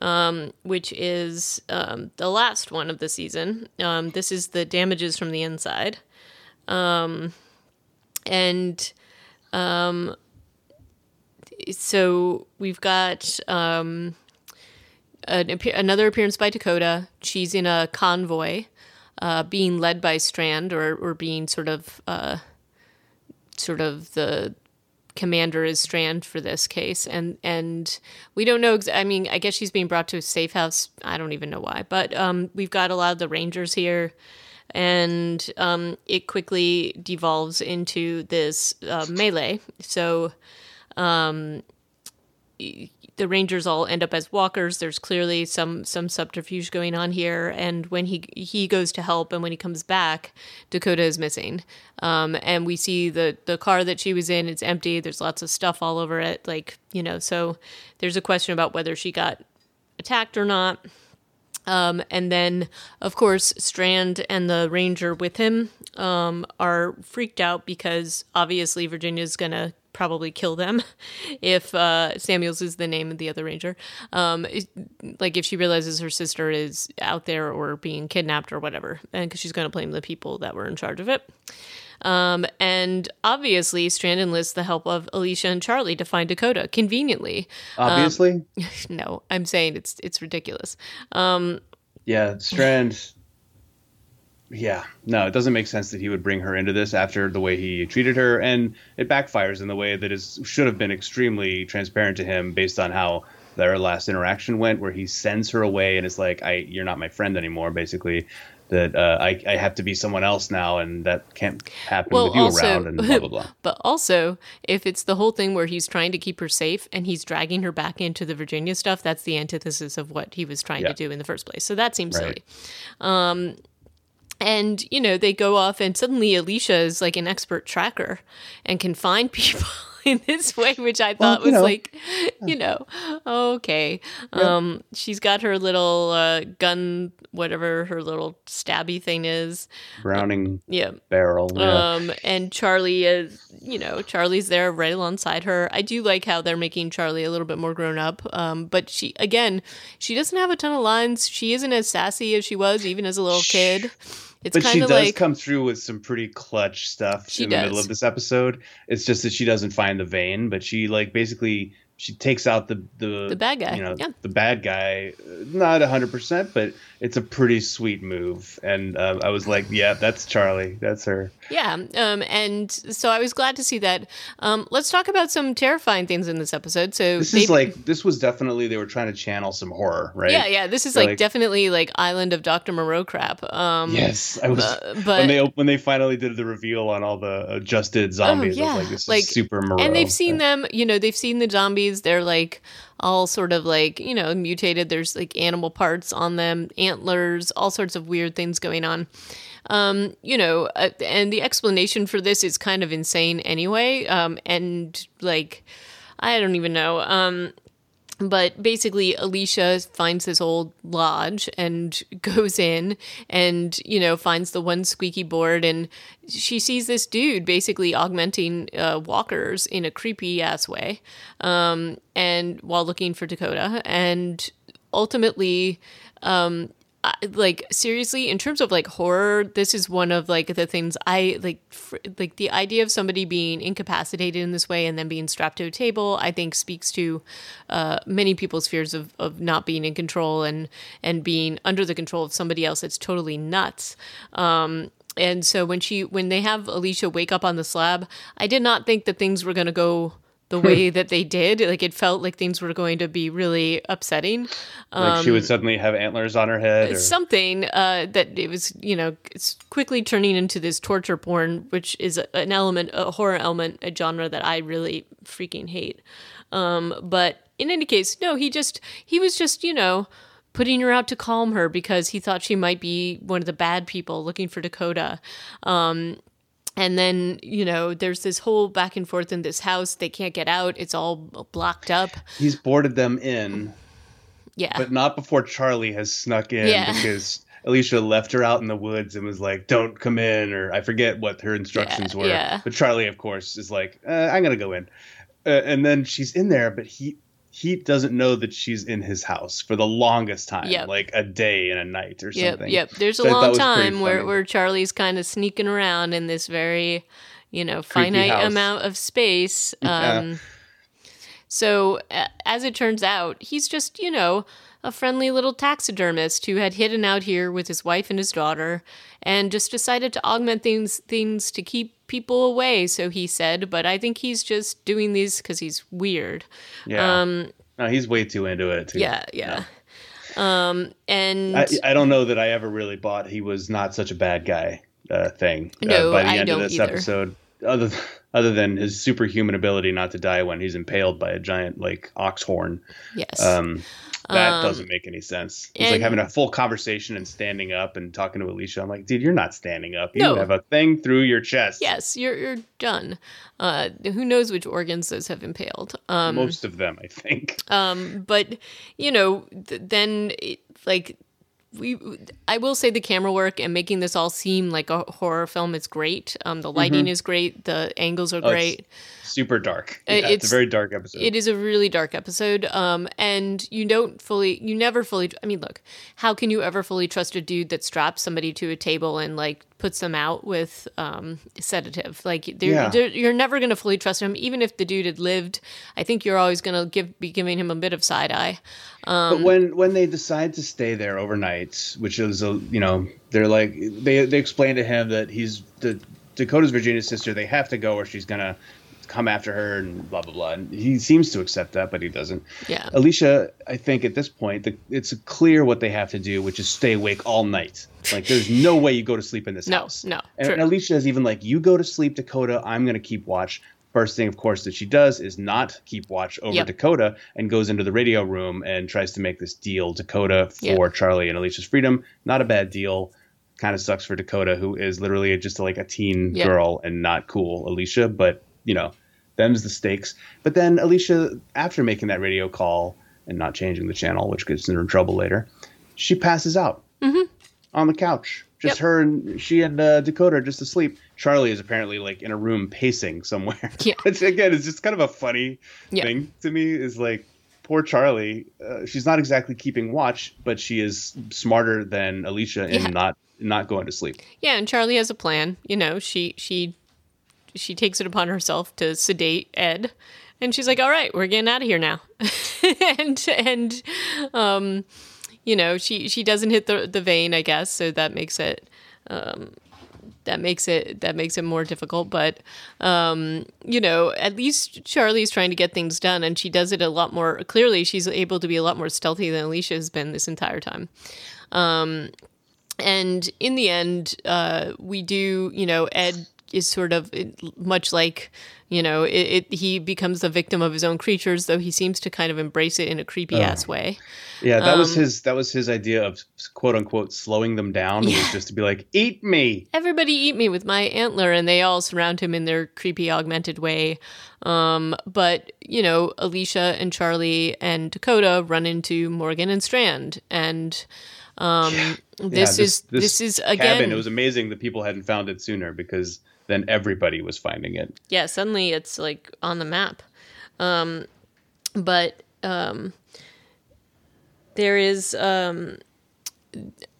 um, which is um, the last one of the season. Um, this is the damages from the inside, um, and um, so we've got um, an, another appearance by Dakota. She's in a convoy, uh, being led by Strand, or or being sort of. Uh, sort of the commander is Strand for this case, and and we don't know. I mean, I guess she's being brought to a safe house. I don't even know why, but um, we've got a lot of the Rangers here, and um, it quickly devolves into this uh, melee. So. Um, the Rangers all end up as walkers. There's clearly some some subterfuge going on here, and when he he goes to help, and when he comes back, Dakota is missing. Um, and we see the the car that she was in; it's empty. There's lots of stuff all over it, like you know. So there's a question about whether she got attacked or not. Um, and then, of course, Strand and the ranger with him um, are freaked out because obviously Virginia's gonna probably kill them if uh, Samuels is the name of the other ranger. Um, it- like if she realizes her sister is out there or being kidnapped or whatever, and because she's gonna blame the people that were in charge of it. Um, and obviously, Strand enlists the help of Alicia and Charlie to find Dakota conveniently. Obviously, No, I'm saying it's it's ridiculous. Um, yeah, Strand. Yeah, no, it doesn't make sense that he would bring her into this after the way he treated her, and it backfires in the way that is should have been extremely transparent to him based on how their last interaction went, where he sends her away and it's like, "I, you're not my friend anymore." Basically, that uh, I, I have to be someone else now, and that can't happen Well, with you also- around, and blah blah blah. But also, if it's the whole thing where he's trying to keep her safe and he's dragging her back into the Virginia stuff, that's the antithesis of what he was trying Yeah. to do in the first place. So that seems Right. silly. Um, and you know they go off, and suddenly Alicia is like an expert tracker and can find people in this way, which I thought you was know. like, you know, okay. Um, she's got her little uh, gun, whatever her little stabby thing is. Browning Yeah, barrel. Yeah. um, and Charlie is, you know, Charlie's there right alongside her. I do like how they're making Charlie a little bit more grown up. Um, but she, again, she doesn't have a ton of lines. She isn't as sassy as she was even as a little kid. It's but she does like, come through with some pretty clutch stuff in the middle of this episode. It's just that she doesn't find the vein, but she like basically she takes out the the, The bad guy, you know, yeah. the bad guy. Not hundred percent, but it's a pretty sweet move. And uh, I was like, yeah, that's Charlie. That's her. Yeah, um, and so I was glad to see that. Um, let's talk about some terrifying things in this episode. So This they- is like this was definitely they were trying to channel some horror, right? yeah, yeah, this is like, like- definitely like Island of Doctor Moreau crap. Um, Yes, I was uh, but when they when they finally did the reveal on all the adjusted zombies. Oh, yeah, was like this like- super Moreau. and they've seen them you know they've seen the zombies they're like all sort of like you know mutated. There's like animal parts on them antlers all sorts of weird things going on. Um you know uh, and the explanation for this is kind of insane anyway um and like i don't even know. Um but basically alicia finds this old lodge and goes in and you know finds the one squeaky board. And she sees this dude basically augmenting uh, walkers in a creepy ass way um, and while looking for dakota. And ultimately um, Like seriously in terms of like horror this is one of like the things i like fr- like the idea of somebody being incapacitated in this way and then being strapped to a table i think speaks to uh, many people's fears of, of not being in control and and being under the control of somebody else that's totally nuts. Um, and so when she when they have alicia wake up on the slab i did not think that things were going to go the way that they did like it felt like things were going to be really upsetting like she would suddenly have antlers on her head. Or, something uh, that it was, you know, it's quickly turning into this torture porn, which is an element, a horror element, a genre that I really freaking hate. Um, but in any case, no, he just, he was just, you know, putting her out to calm her because he thought she might be one of the bad people looking for Dakota. Um, and then, you know, there's this whole back and forth in this house. They can't get out. It's all blocked up. he's boarded them in, Yeah. but not before Charlie has snuck in Yeah. because Alicia left her out in the woods and was like, "Don't come in," or I forget what her instructions Yeah, were. yeah. But Charlie, of course, is like, uh, "I'm gonna go in," uh, and then she's in there, but he he doesn't know that she's in his house for the longest time, Yep. like a day and a night or something. yep. yep. There's a So long time where, where Charlie's kind of sneaking around in this very, you know, finite amount of space. Yeah. Um, So, a- as it turns out, he's just, you know, a friendly little taxidermist who had hidden out here with his wife and his daughter and just decided to augment things things to keep people away, so he said, but I think he's just doing these cuz he's weird. Yeah. Um no, he's way too into it. Too. yeah, yeah. Um and I, I don't know that I ever really bought he was not such a bad guy uh, thing. No, uh, by the I end of this either. episode, other other than his superhuman ability not to die when he's impaled by a giant like ox horn, yes. um, that Um, doesn't make any sense. It's like having a full conversation and standing up and talking to Alicia. I'm like, dude, you're not standing up. You No. have a thing through your chest. Yes, you're you're done. Uh, who knows which organs those have impaled? Um, Most of them, I think. um, but you know, th- then it, like we, I will say the camera work and making this all seem like a horror film is great. Um, the lighting is great. The angles are Mm-hmm. Oh, great. Super dark. Uh, Yeah, it's, it's- a very dark episode. It is a really dark episode. Um, and you don't fully, you never fully, I mean, look, how can you ever fully trust a dude that straps somebody to a table and like puts them out with um, sedative? Like, they're, Yeah. you're never going to fully trust him. Even if the dude had lived, I think you're always going to give be giving him a bit of side eye. but when when they decide to stay there overnight, which is a you know they're like they they explain to him that he's the Dakota's Virginia's sister. They have to go or she's gonna come after her and blah blah blah. And he seems to accept that, but he doesn't. Yeah. Alicia, I think at this point, the, it's clear what they have to do, which is stay awake all night. Like, there's no way you go to sleep in this No, house. no, And, and Alicia is even like, you go to sleep, Dakota. I'm going to keep watch. First thing, of course, that she does is not keep watch over Yep. Dakota and goes into the radio room and tries to make this deal, Dakota, for Yep. Charlie and Alicia's freedom. Not a bad deal. Kind of sucks for Dakota, who is literally just like a teen girl and not cool, Alicia. But, you know, them's the stakes. But then Alicia, after making that radio call and not changing the channel, which gets her in trouble later, she passes out on the couch. Just Yep. her and she and uh, Dakota are just asleep. Charlie is apparently like in a room pacing somewhere. Yeah. Which again is just kind of a funny Yeah. thing to me. Is like poor Charlie. Uh, she's not exactly keeping watch, but she is smarter than Alicia in Yeah. not not going to sleep. Yeah, and Charlie has a plan. You know, she she she takes it upon herself to sedate Ed, and she's like, "All right, we're getting out of here now," and and um, you know, she she doesn't hit the the vein, I guess, so that makes it um, that makes it that makes it more difficult. But um, you know at least charlie's trying to get things done and she does it a lot more clearly. She's able to be a lot more stealthy than alicia has been this entire time. Um, and in the end uh, we do you know ed is sort of much like you know it, it, he becomes the victim of his own creatures though he seems to kind of embrace it in a creepy ass oh. way yeah that um, was his that was his idea of quote unquote slowing them down yeah. was just to be like eat me everybody eat me with my antler and they all surround him in their creepy augmented way um, but you know alicia and charlie and dakota run into morgan and strand and um, yeah. this, yeah, this, is this, this is again cabin, it was amazing that people hadn't found it sooner because then everybody was finding it. Yeah, suddenly it's like on the map. Um, but um, there is, um,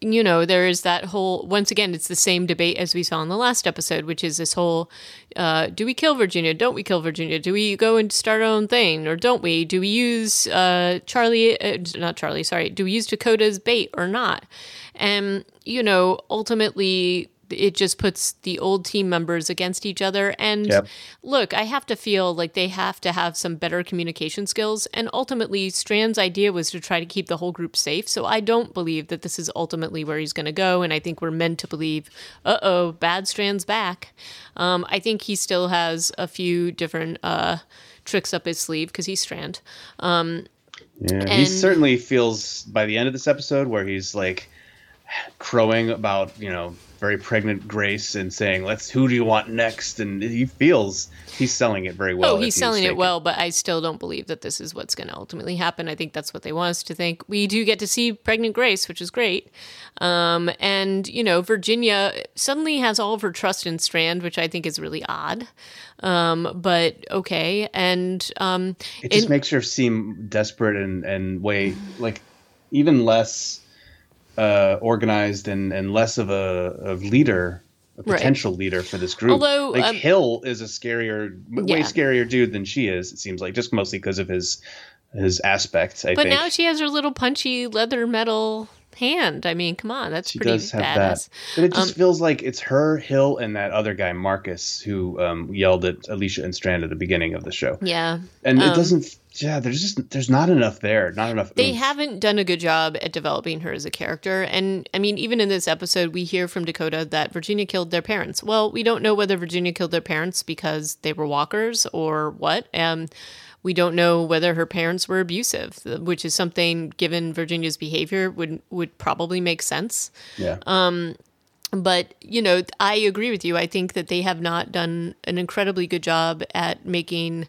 you know, there is that whole, once again, it's the same debate as we saw in the last episode, which is this whole uh, do we kill Virginia? Don't we kill Virginia? Do we go and start our own thing or don't we? Do we use uh, Charlie, uh, not Charlie, sorry, do we use Dakota's bait or not? And, you know, ultimately, it just puts the old team members against each other. And yep. look, I have to feel like they have to have some better communication skills. And ultimately, Strand's idea was to try to keep the whole group safe. So I don't believe that this is ultimately where he's going to go. And I think we're meant to believe, uh oh, bad Strand's back. Um, I think he still has a few different uh, tricks up his sleeve because he's Strand. Um, yeah, and, he certainly feels by the end of this episode where he's like crowing about, you know, very pregnant Grace and saying, "Let's who do you want next?" And he feels he's selling it very well. Oh, he's selling it well, but I still don't believe that this is what's going to ultimately happen. I think that's what they want us to think. We do get to see pregnant Grace, which is great. Um, and you know, Virginia suddenly has all of her trust in Strand, which I think is really odd. Um, but okay, and um, it just in- makes her seem desperate and and way like even less uh, organized and, and less of a, a leader, a potential right. leader for this group. Although like um, Hill is a scarier, yeah. way scarier dude than she is. It seems like just mostly because of his his aspect. I but think. now she has her little punchy leather metal hand. I mean, come on, that's she pretty does have badass. That. But it just um, feels like it's her, Hill, and that other guy Marcus who um, yelled at Alicia and Strand at the beginning of the show. Yeah, and um, it doesn't. Yeah, there's just there's not enough there. Not enough. They oomph. haven't done a good job at developing her as a character. And I mean, even in this episode, we hear from Dakota that Virginia killed their parents. Well, we don't know whether Virginia killed their parents because they were walkers or what. Um, we don't know whether her parents were abusive, which is something, given Virginia's behavior, would would probably make sense. Yeah. Um, but you know, I agree with you. I think that they have not done an incredibly good job at making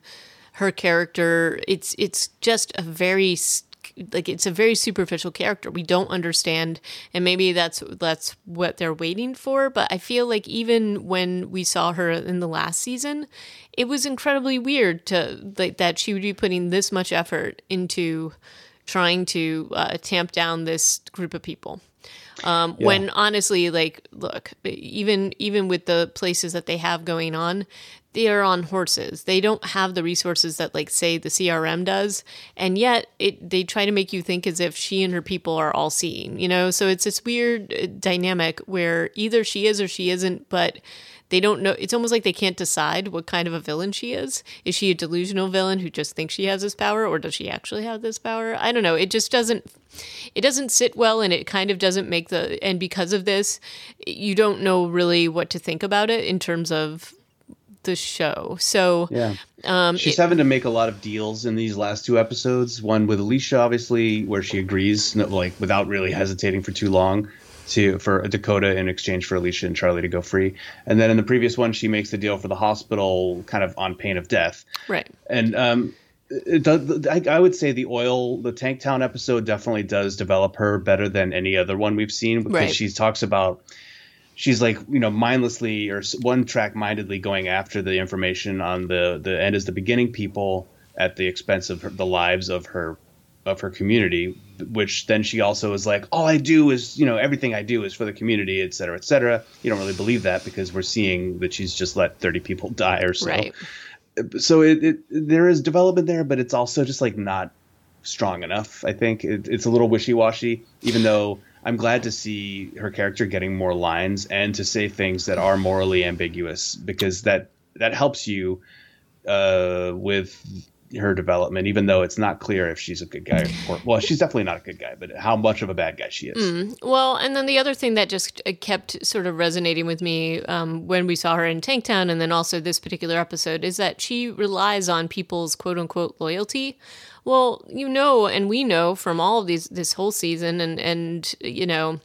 her character. It's it's just a very like it's a very superficial character. We don't understand, and maybe that's that's what they're waiting for. But I feel like even when we saw her in the last season, it was incredibly weird to like that she would be putting this much effort into trying to uh, tamp down this group of people. Um, yeah. When honestly, like, look, even even with the places that they have going on, they are on horses. They don't have the resources that, like, say, the CRM does, and yet it they try to make you think as if she and her people are all seeing. You know, so it's this weird uh, dynamic where either she is or she isn't, but they don't know it's almost like they can't decide what kind of a villain she is is she a delusional villain who just thinks she has this power or does she actually have this power i don't know it just doesn't it doesn't sit well and it kind of doesn't make the and because of this you don't know really what to think about it in terms of the show. So yeah, um, she's it, having to make a lot of deals in these last two episodes. One with Alicia, obviously, where she agrees, like without really hesitating for too long, to for Dakota in exchange for Alicia and Charlie to go free. And then in the previous one, she makes the deal for the hospital, kind of on pain of death. Right. And um, does, I, I, would say the oil, the Tank Town episode definitely does develop her better than any other one we've seen because right. she talks about she's like you know mindlessly or one track mindedly going after the information on the the end is the beginning people at the expense of her, the lives of her of her community, which then she also is like, all I do is, you know, everything I do is for the community, et cetera, et cetera. You don't really believe that because we're seeing that she's just let 30 people die or so. Right. So it, it there is development there, but it's also just like not strong enough. I think it, it's a little wishy washy, even though I'm glad to see her character getting more lines and to say things that are morally ambiguous because that that helps you uh, with her development, even though it's not clear if she's a good guy or well, she's definitely not a good guy, but how much of a bad guy she is. Mm. Well, and then the other thing that just uh, kept sort of resonating with me um, when we saw her in Tanktown, and then also this particular episode, is that she relies on people's quote unquote loyalty. Well, you know, and we know from all of these this whole season, and and you know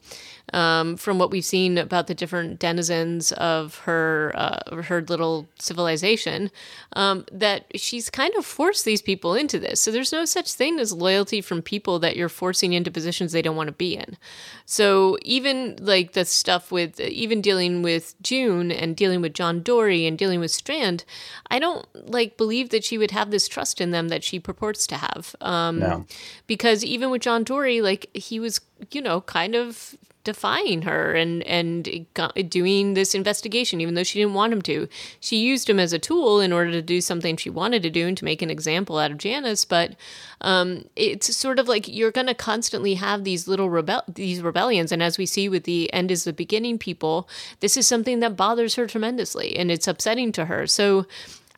um, from what we've seen about the different denizens of her uh, her little civilization, um, that she's kind of forced these people into this. So there's no such thing as loyalty from people that you're forcing into positions they don't want to be in. So even like the stuff with even dealing with June and dealing with John Dorie and dealing with Strand, I don't like believe that she would have this trust in them that she purports to have. Um, No. Because even with John Dorie, like he was, you know, kind of defying her and and doing this investigation even though she didn't want him to. She used him as a tool in order to do something she wanted to do and to make an example out of janice but um, it's sort of like you're going to constantly have these little rebel these rebellions and as we see with the end is the beginning people this is something that bothers her tremendously and it's upsetting to her. So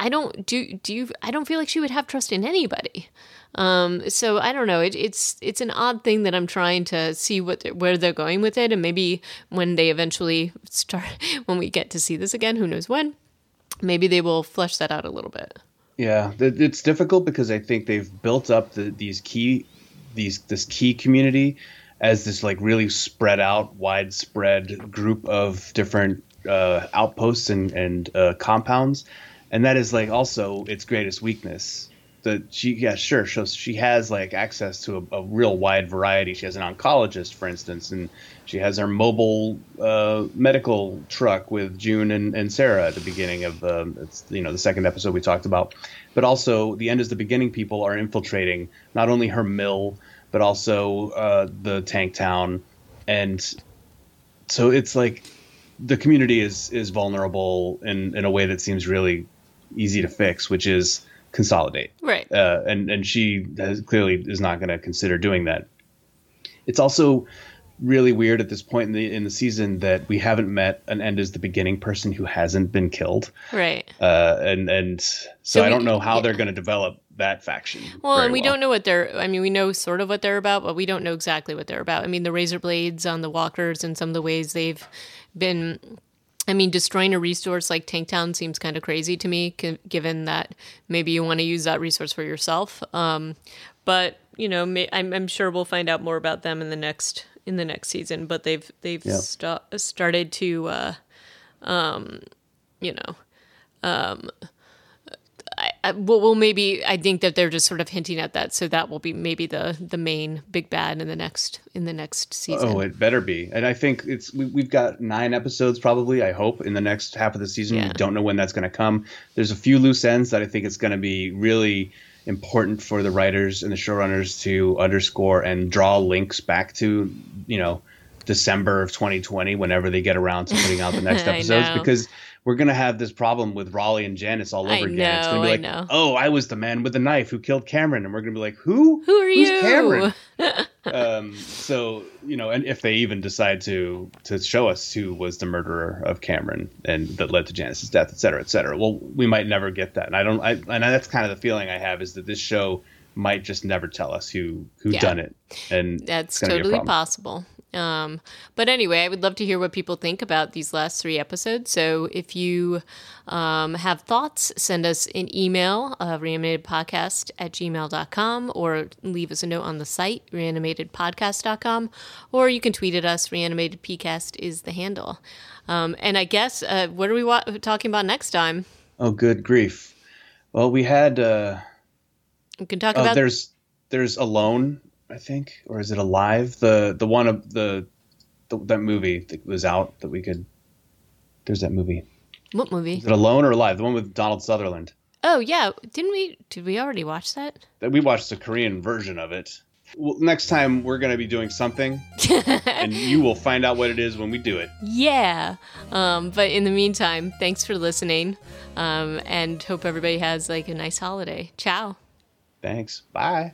i don't do do you i don't feel like she would have trust in anybody um, so I don't know. It, it's it's an odd thing that I'm trying to see what they're- where they're going with it, and maybe when they eventually start, when we get to see this again, who knows when, maybe they will flesh that out a little bit. Yeah, it's difficult because I think they've built up the, these key, these this key community as this like really spread out, widespread group of different uh, outposts and and uh, compounds, and that is like also its greatest weakness. That she, yeah, sure, so she has like access to a, a real wide variety. She has an oncologist, for instance, and she has her mobile uh, medical truck with June and, and Sarah at the beginning of um, it's you know the second episode we talked about, but also the end is the beginning. People are infiltrating not only her mill but also uh, the tank town, and so it's like the community is is vulnerable in in a way that seems really easy to fix, which is consolidate Right. uh, and and she has, clearly is not going to consider doing that. It's also really weird at this point in the in the season that we haven't met an end is the beginning person who hasn't been killed, Right. uh, and and so, So I don't know how yeah. they're going to develop that faction. Well, and we don't know what they're. I mean, we know sort of what they're about, but we don't know exactly what they're about. I mean, the razor blades on the walkers and some of the ways they've been. I mean, destroying a resource like Tanktown seems kind of crazy to me, c- given that maybe you want to use that resource for yourself. Um, but you know, may, I'm, I'm sure we'll find out more about them in the next in the next season. But they've they've Yeah. sta- started to, uh, um, you know, I, well, well, maybe I think that they're just sort of hinting at that, so that will be maybe the the main big bad in the next in the next season. Oh, it better be. And I think it's we, we've got nine episodes probably. I hope in the next half of the season. Yeah. We don't know when that's going to come. There's a few loose ends that I think it's going to be really important for the writers and the showrunners to underscore and draw links back to you know December of 2020 whenever they get around to putting out the next episodes because we're gonna have this problem with Rollie and Janice all over I again. it's gonna be like, know. oh, I was the man with the knife who killed Cameron, and we're gonna be like, who? Who are Who's you? Cameron? um, so you know, and if they even decide to to show us who was the murderer of Cameron and that led to Janice's death, et cetera, et cetera, well, we might never get that. And I don't, I, and that's kind of the feeling I have is that this show might just never tell us who who Yeah. done it, and That's it's gonna be a totally possible. Um, but anyway, I would love to hear what people think about these last three episodes. So if you um, have thoughts, send us an email, uh, reanimatedpodcast at gmail.com, or leave us a note on the site, reanimatedpodcast.com, or you can tweet at us. Reanimatedpcast is the handle. Um, and I guess, uh, what are we wa- talking about next time? Oh, good grief! Well, we had. Uh, We can talk Oh, about there's there's Alone, I think, or is it Alive? The the one of the, the that movie that was out that we could. There's that movie. what movie? Is it Alone or Alive? The one with Donald Sutherland. Oh, yeah. Didn't we? Did we already watch that? That we watched the Korean version of it. Well, next time we're going to be doing something, and you will find out what it is when we do it. Yeah. Um, but in the meantime, thanks for listening, um, and hope everybody has like a nice holiday. Ciao. Thanks. Bye.